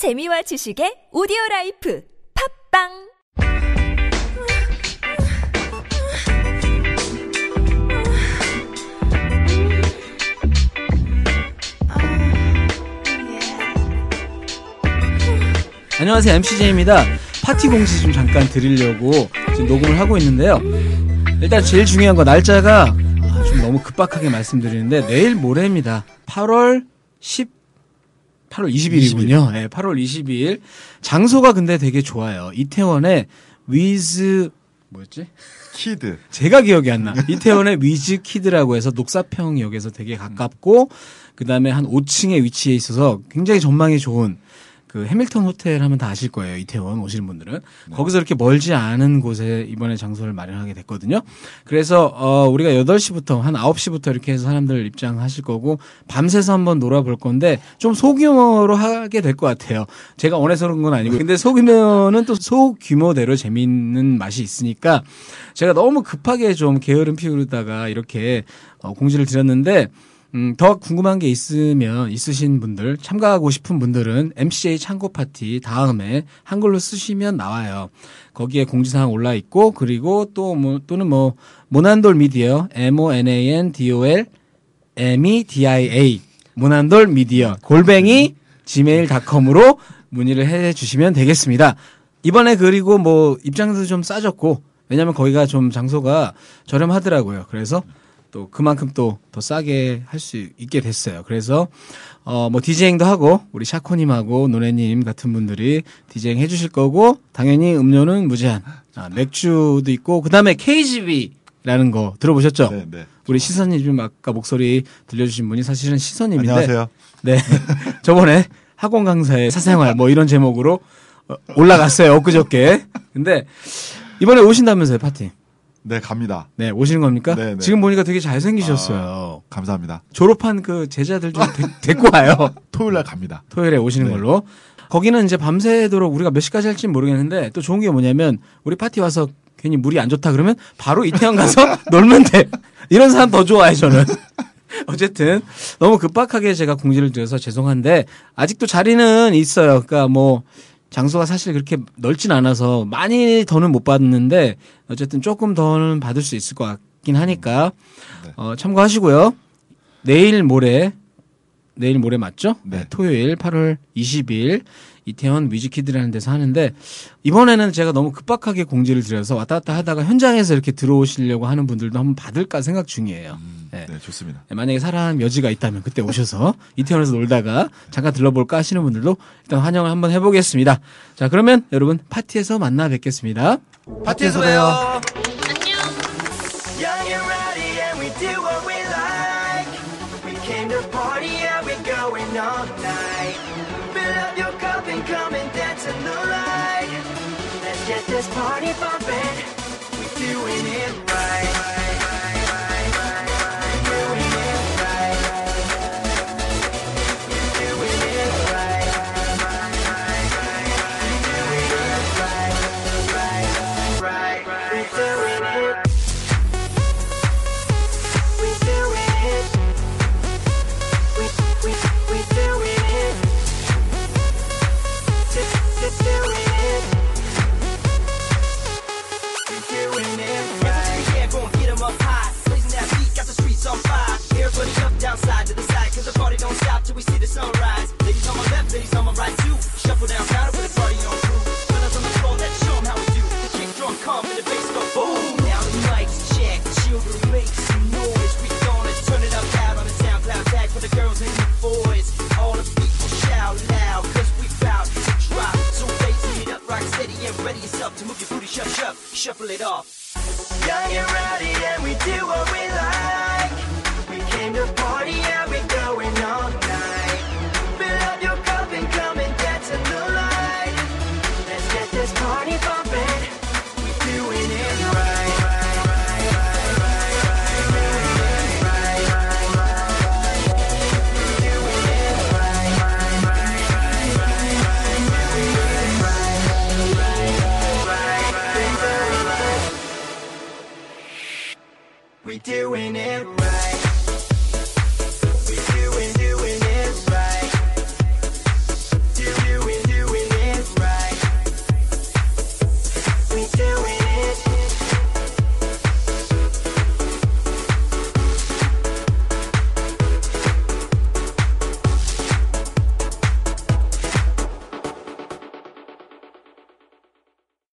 재미와 지식의 오디오 라이프 팟빵 안녕하세요 MCJ입니다. 파티 공지 좀 잠깐 드리려고 지금 녹음을 하고 있는데요. 일단 제일 중요한 거 날짜가 아, 좀 너무 급박하게 말씀드리는데 내일 모레입니다. 8월 10 8월 20일이군요. 네, 8월 22일. 장소가 근데 되게 좋아요. 이태원에 위즈 뭐였지? 키드. 제가 기억이 안 나. 이태원의 위즈 키드라고 해서 녹사평역에서 되게 가깝고 그다음에 한 5층에 위치해 있어서 굉장히 전망이 좋은 그 해밀턴 호텔 하면 다 아실 거예요. 이태원 오시는 분들은. 거기서 이렇게 멀지 않은 곳에 이번에 장소를 마련하게 됐거든요. 그래서 어 우리가 8시부터 한 9시부터 이렇게 해서 사람들 입장하실 거고 밤새서 한번 놀아볼 건데 좀 소규모로 하게 될 것 같아요. 제가 원해서 그런 건 아니고. 근데 소규모는 또 소규모대로 재미있는 맛이 있으니까 제가 너무 급하게 좀 게으름 피우다가 이렇게 어, 공지를 드렸는데 음, 더 궁금한 게 있으면 있으신 분들 참가하고 싶은 분들은 MCJ 창고 파티 다음에 한글로 쓰시면 나와요. 거기에 공지사항 올라 있고 그리고 또 뭐 또는 뭐 모난돌 미디어 M O N A N D O L M E D I A 모난돌 미디어 골뱅이 gmail.com으로 문의를 해 주시면 되겠습니다. 이번에 그리고 뭐 입장도 좀 싸졌고 왜냐면 거기가 좀 장소가 저렴하더라고요. 그래서 또 그만큼 또 더 싸게 할 수 있게 됐어요. 그래서 어뭐 디제잉도 하고 우리 샤코님하고 노래님 같은 분들이 디제잉 해주실 거고 당연히 음료는 무제한. 아, 맥주도 있고 그 다음에 KGB라는 거 들어보셨죠? 네, 네. 우리 시선님 좀 아까 목소리 들려주신 분이 사실은 시선님인데 안녕하세요. 네. 저번에 학원 강사의 사생활 뭐 이런 제목으로 어, 올라갔어요. 엊그저께. 근데 이번에 오신다면서요, 파티. 네, 갑니다. 네, 오시는 겁니까? 네, 네. 지금 보니까 되게 잘생기셨어요. 감사합니다. 졸업한 그 제자들 좀 데, 데리고 와요. 토요일 날 갑니다. 토요일에 오시는 네. 걸로. 거기는 이제 밤새도록 우리가 몇 시까지 할지는 모르겠는데 또 좋은 게 뭐냐면 우리 파티 와서 괜히 물이 안 좋다 그러면 바로 이태원 가서 놀면 돼. 이런 사람 더 좋아해 저는. 어쨌든 너무 급박하게 제가 공지를 드려서 죄송한데 아직도 자리는 있어요. 그러니까 뭐 장소가 사실 그렇게 넓진 않아서 많이 더는 못 받는데 어쨌든 조금 더는 받을 수 있을 것 같긴 하니까 네. 어, 참고하시고요. 내일 모레 내일 모레 맞죠? 네. 토요일 8월 20일 이태원 위즈키드라는 데서 하는데 이번에는 제가 너무 급박하게 공지를 드려서 왔다 갔다 하다가 현장에서 이렇게 들어오시려고 하는 분들도 한번 받을까 생각 중이에요. 네. 네, 좋습니다. 네, 만약에 사람 여지가 있다면 그때 오셔서 이태원에서 놀다가 잠깐 들러볼까 하시는 분들도 일단 환영을 한번 해보겠습니다. 자 그러면 여러분 파티에서 만나 뵙겠습니다. 파티에서 봬요. All night and come and dance in the light Let's get this party bumping. We're doing it sunrise. Ladies on my left, ladies on my right too. Shuffle down party on on how we do. The bass go boom. Now the mic's check, children make some noise. We gonna turn it up loud on the SoundCloud for the girls and the boys. All the people shout we to drop. So raise it up, rock steady and ready yourself to move your booty, shuffle it off. Young and and we do what we like. We came to party and we going on. we doing it right.